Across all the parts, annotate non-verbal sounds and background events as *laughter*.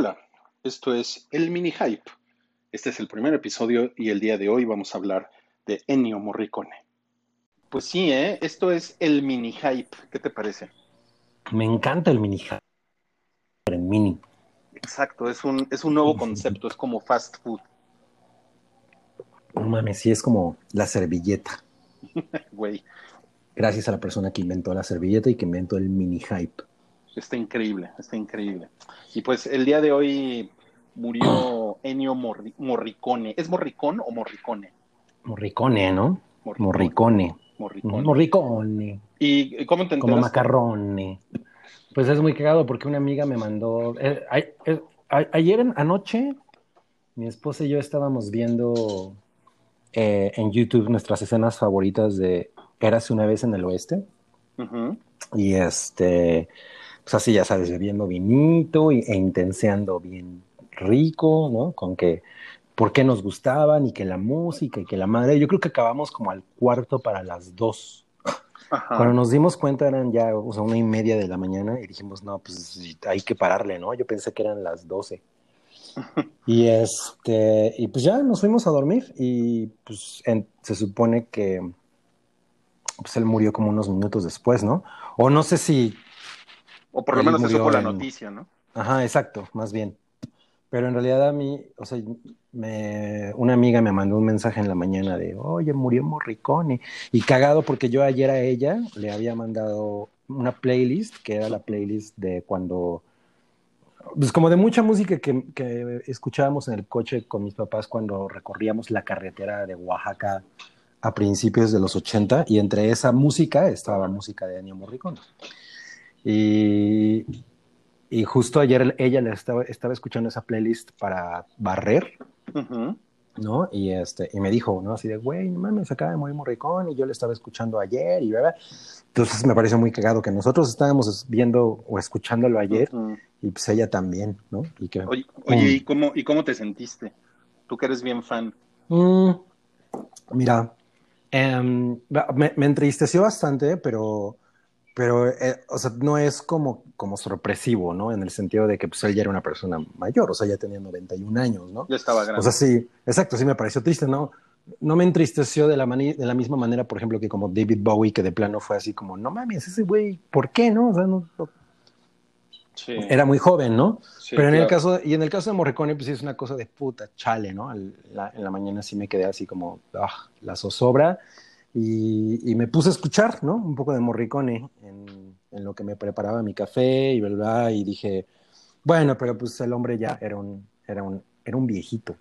Hola, esto es el mini hype. Este es el primer episodio y el día de hoy vamos a hablar de Ennio Morricone. Pues sí, ¿eh? esto es el mini hype. ¿Qué te parece? Me encanta el mini hype. El mini. Exacto, es un, es un nuevo *laughs* concepto, es como fast food. No mames, sí es como la servilleta. *laughs* Güey, Gracias a la persona que inventó la servilleta y que inventó el mini hype. Está increíble, está increíble. Y pues el día de hoy murió *clears throat* Ennio Morri- Morricone. ¿Es Morricón o Morricone? Morricone, ¿no? Morricone. Morricone. Morricone. Morricone. ¿Y cómo te Como macarrone. Pues es muy cagado porque una amiga me mandó. eh, a- eh, a- ayer en- anoche, mi esposa y yo estábamos viendo eh, en YouTube nuestras escenas favoritas de Érase una vez en el oeste. Ujú. Y este, pues así ya sabes, bebiendo vinito y- e intenseando bien rico, ¿no? Con que por qué nos gustaban y que la música y que la madre. Yo creo que acabamos como al cuarto para las dos. Ajá. Cuando nos dimos cuenta eran ya, o sea, una y media de la mañana y dijimos, no, pues hay que pararle, ¿no? Yo pensé que eran las doce. *laughs* Y este, y pues ya nos fuimos a dormir y pues en- se supone que pues él murió como unos minutos después, ¿no? O no sé si, O por lo menos eso fue la en- noticia, ¿no? ajá, exacto, más bien. Pero en realidad a mí, o sea, me, una amiga me mandó un mensaje en la mañana de, oye, murió Morricone. Y cagado porque yo ayer a ella le había mandado una playlist, que era la playlist de cuando, pues como de mucha música que, que escuchábamos en el coche con mis papás cuando recorríamos la carretera de Oaxaca a principios de los 80, y entre esa música estaba música de Ennio Morricone. Y, y justo ayer ella le estaba, estaba escuchando esa playlist para barrer, Ujú. ¿no? Y, este, y me dijo, ¿no? Así de, güey, no mames, acaba de morir Morricone y yo le estaba escuchando ayer y bla. Entonces me pareció muy cagado que nosotros estábamos viendo o escuchándolo ayer Ujú. y pues ella también, ¿no? Y que, Oye, oye, ¿y cómo, ¿y cómo te sentiste? Tú que eres bien fan. Mm, mira, em, me, me entristeció bastante, pero, pero eh, o sea, no es como, como sorpresivo, ¿no? En el sentido de que pues, él ya era una persona mayor, o sea, ya tenía 91 años, ¿no? Yo estaba grande. O sea, sí, exacto, sí me pareció triste, ¿no? No me entristeció de la, mani- de la misma manera, por ejemplo, que como David Bowie, que de plano fue así como, no mames, ese güey, ¿por qué no? O sea, no, no- Sí. era muy joven, ¿no? Sí, Pero en el caso, y en el caso de Morricone, pues sí es una cosa de puta chale, ¿no? La- en la mañana sí me quedé así como, ah, la zozobra, y, y me puse a escuchar, ¿no? Un poco de Morricone en, en lo que me preparaba mi café y verdad, y dije, bueno, pero pues el hombre ya era un, era un, era un viejito.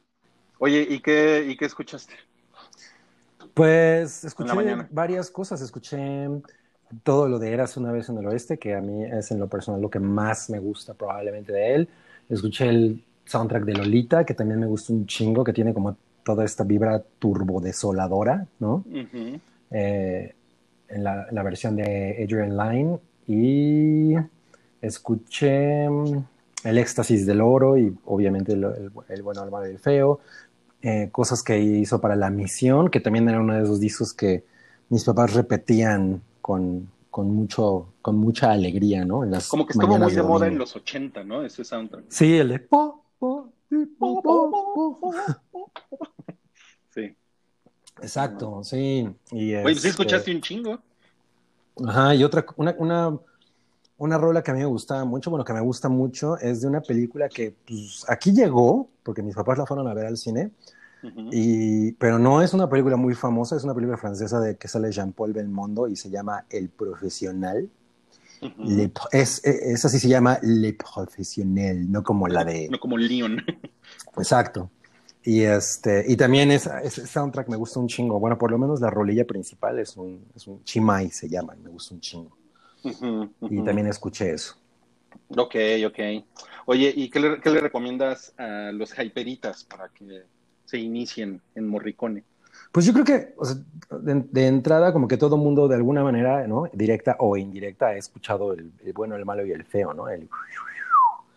Oye, ¿y qué, ¿y qué escuchaste? Pues escuché varias cosas, escuché todo lo de Eras una vez en el oeste, que a mí es en lo personal lo que más me gusta probablemente de él. Escuché el soundtrack de Lolita, que también me gustó un chingo, que tiene como toda esta vibra turbodesoladora, ¿no? Eh, en la, la versión de Adrian Lyne. Y escuché mm, El éxtasis del oro y obviamente el, el- el bueno, el malo y el feo. Eh, cosas que hizo para La Misión, que también era uno de esos discos que mis papás repetían con, con, mucho, con mucha alegría, ¿no? En las Como que estuvo muy de moda en los 80, ¿no? Ese soundtrack. Sí, el de... po, po, pi, po, po, po. Exacto, sí. Y Oye, pues sí este- escuchaste un chingo. Ajá, y otra, una, una, una rola que a mí me gustaba mucho, bueno, que me gusta mucho, es de una película que pues, aquí llegó, porque mis papás la fueron a ver al cine, y, pero no es una película muy famosa, es una película francesa de que sale Jean-Paul Belmondo y se llama El Profesional. Ujú. Le- es, es así se llama Le Professionnel, no como la de... No como Leon. Exacto. Y, este, y también esa- ese soundtrack me gusta un chingo. Bueno, por lo menos la rolilla principal es un, es un Chimay, se llama, y me gusta un chingo. Y también escuché eso. Ok, ok. Oye, ¿y qué le, qué le recomiendas a los hyperitas para que se inicien en Morricone? Pues yo creo que o sea, de, de entrada, como que todo mundo de alguna manera, ¿no? Directa o indirecta, ha escuchado el, el bueno, el malo y el feo, ¿no? El-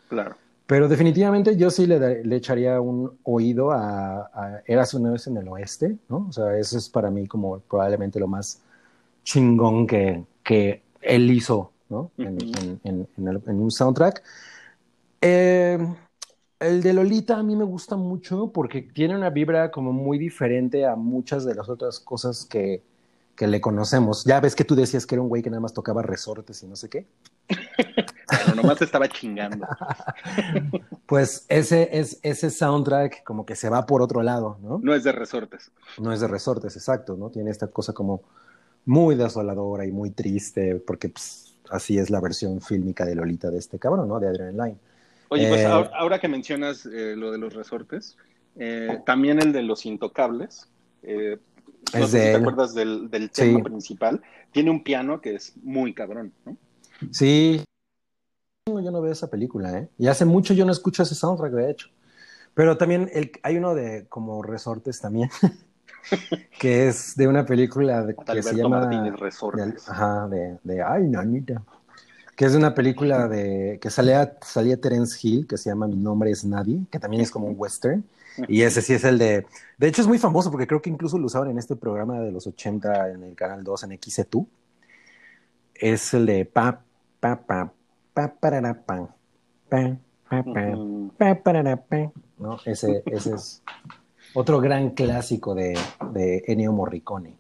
Claro. Pero definitivamente yo sí le, le echaría un oído a, a Eras una vez en el oeste, ¿no? O sea, eso es para mí como probablemente lo más chingón que, que él hizo, ¿no? En, Ujú. en- en- en el- en un soundtrack. Eh, El de Lolita a mí me gusta mucho porque tiene una vibra como muy diferente a muchas de las otras cosas que, que le conocemos. Ya ves que tú decías que era un güey que nada más tocaba resortes y no sé qué. Nomás estaba chingando. *laughs* pues ese, es, ese soundtrack como que se va por otro lado, ¿no? No es de resortes. No es de resortes, exacto, ¿no? Tiene esta cosa como muy desoladora y muy triste, porque pues, así es la versión fílmica de Lolita de este cabrón, ¿no? De Adrian Line. Oye, pues eh, ahora, que mencionas eh, lo de los resortes, eh, también el de los intocables. no sé si te acuerdas del, tema principal. Tiene un piano que es muy cabrón, ¿no? Sí. Yo no veo esa película, ¿eh? Y hace mucho yo no escucho ese soundtrack, de hecho. Pero también el, hay uno de como resortes también, *laughs* que es de una película que se llama... Martínez, resortes. De, ajá, de, de Ay, nanita que es una película de que salía, salía Terence Hill, que se llama Mi nombre es Nadie, que también es como un western. Y ese sí es el de... De hecho es muy famoso porque creo que incluso lo usaban en este programa de los 80 en el Canal 2 en XETU. Es el de pa, pa, pa, pa, para, pa, pa, pa, pa, pa, pa, ¿no? Ese, ese es otro gran clásico de, de Ennio Morricone.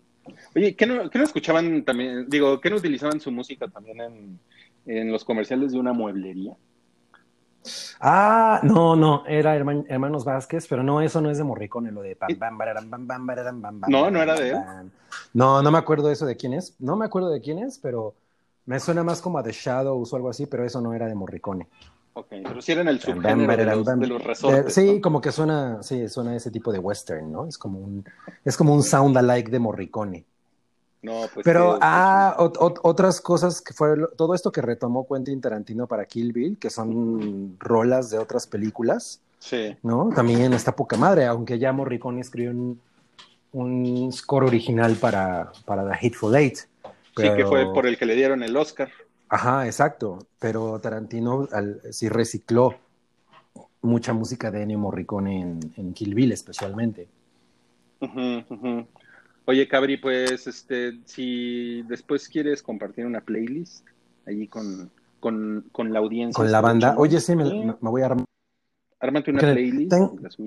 Oye, ¿qué no, ¿qué no escuchaban también? Digo, ¿qué no utilizaban su música también en en los comerciales de una mueblería. Ah, no, no, era Hermanos Vázquez, pero no, eso no es de Morricone, lo de No, no era de él. No, no me acuerdo eso de quién es. No me acuerdo de quién es, pero me suena más como a The Shadows o algo así, pero eso no era de Morricone. Ok, pero sí era en el subgénero de los, resortes. Sí, como que suena, sí, suena ese tipo de western, ¿no? Es como un, es como un sound alike de Morricone. No, pues Pero, ah, otras cosas que fue todo esto que retomó Quentin Tarantino para Kill Bill, que son rolas de otras películas. Sí. ¿No? También está poca madre, aunque ya Morricone escribió un, un score original para, para The Hateful Eight. Sí, que fue por el que le dieron el Oscar. Ajá, exacto. Pero Tarantino sí recicló mucha música de Ennio Morricone en, en Kill Bill, especialmente. Oye, Cabri, pues este, si después quieres compartir una playlist allí con, con, la audiencia. Con la banda. Oye, sí, me, voy a armar. Ármate una playlist.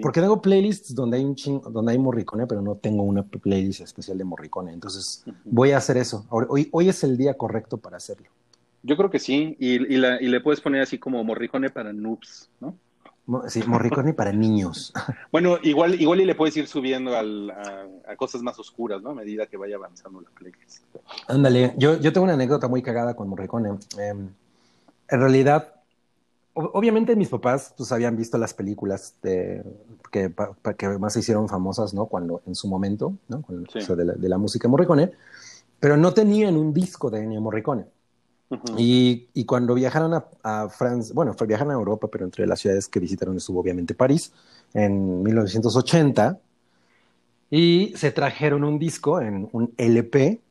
porque tengo playlists donde hay un ching, donde hay Morricone, pero no tengo una playlist especial de Morricone. Entonces, voy a hacer eso. Hoy, hoy es el día correcto para hacerlo. Yo creo que sí. Y, y, la, y le puedes poner así como Morricone para noobs, ¿no? Sí, Morricone para niños. *laughs* Bueno, igual, igual y le puedes ir subiendo al, a, cosas más oscuras, ¿no? A medida que vaya avanzando la playlist. Ándale, yo, yo tengo una anécdota muy cagada con Morricone. Em, en realidad, obviamente mis papás pues habían visto las películas de, que, que más se hicieron famosas, ¿no? Cuando, en su momento, ¿no? Con, de, la, de, la, música Morricone, pero no tenían un disco de Ennio Morricone y, cuando viajaron a, Francia, bueno, fue, viajaron a Europa, pero entre las ciudades que visitaron estuvo obviamente París en 1980 y se trajeron un disco en un LP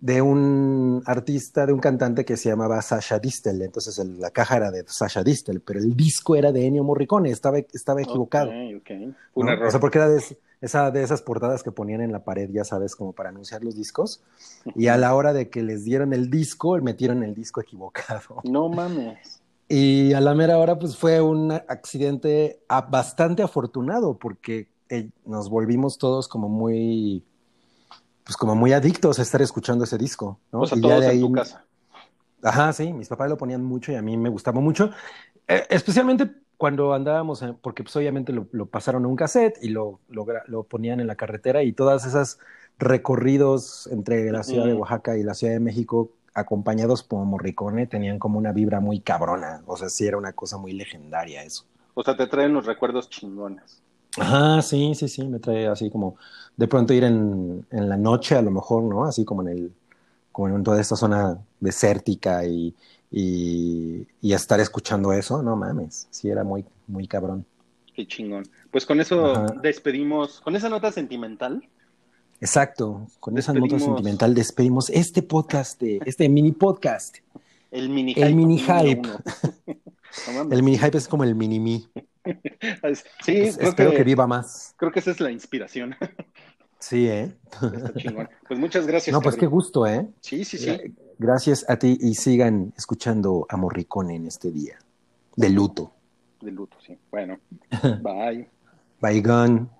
de un artista, de un cantante que se llamaba Sasha Distel. Entonces la caja era de Sasha Distel, pero el disco era de Ennio Morricone, estaba, estaba equivocado. Un error. O sea, porque era de, esa, de esas portadas que ponían en la pared, ya sabes, como para anunciar los discos. Y a la hora de que les dieron el disco, metieron el disco equivocado. *laughs* No mames. Y a la mera hora, pues fue un accidente bastante afortunado, porque eh, nos volvimos todos como muy pues como muy adictos a estar escuchando ese disco, ¿no? O sea, todos en tu casa. Ajá, sí, mis papás lo ponían mucho y a mí me gustaba mucho, eh, especialmente cuando andábamos, porque pues obviamente lo, pasaron a un cassette y lo, lo, ponían en la carretera y todas esas recorridos entre la ciudad de Oaxaca y la ciudad de México acompañados por Morricone tenían como una vibra muy cabrona, o sea, sí era una cosa muy legendaria eso. O sea, te traen los recuerdos chingones. Ajá, sí, sí, sí, me trae así como de pronto ir en, en la noche a lo mejor, ¿no? Así como en el, como en toda esta zona desértica y, y, y estar escuchando eso, no mames, sí era muy, muy cabrón. Qué chingón. Pues con eso despedimos, con esa nota sentimental. Exacto, con esa nota sentimental despedimos este podcast, de, este mini podcast. El mini hype. El mini hype. *laughs* el mini hype es como el mini mi. *laughs* Sí, espero que, viva más. Creo que esa es la inspiración. *laughs* Sí, ¿eh? Pues muchas gracias. No, pues qué gusto, ¿eh? Sí, sí, sí. Gracias a ti y sigan escuchando a Morricone en este día de luto. de luto, sí. Bueno, *laughs* bye. Bye, gone.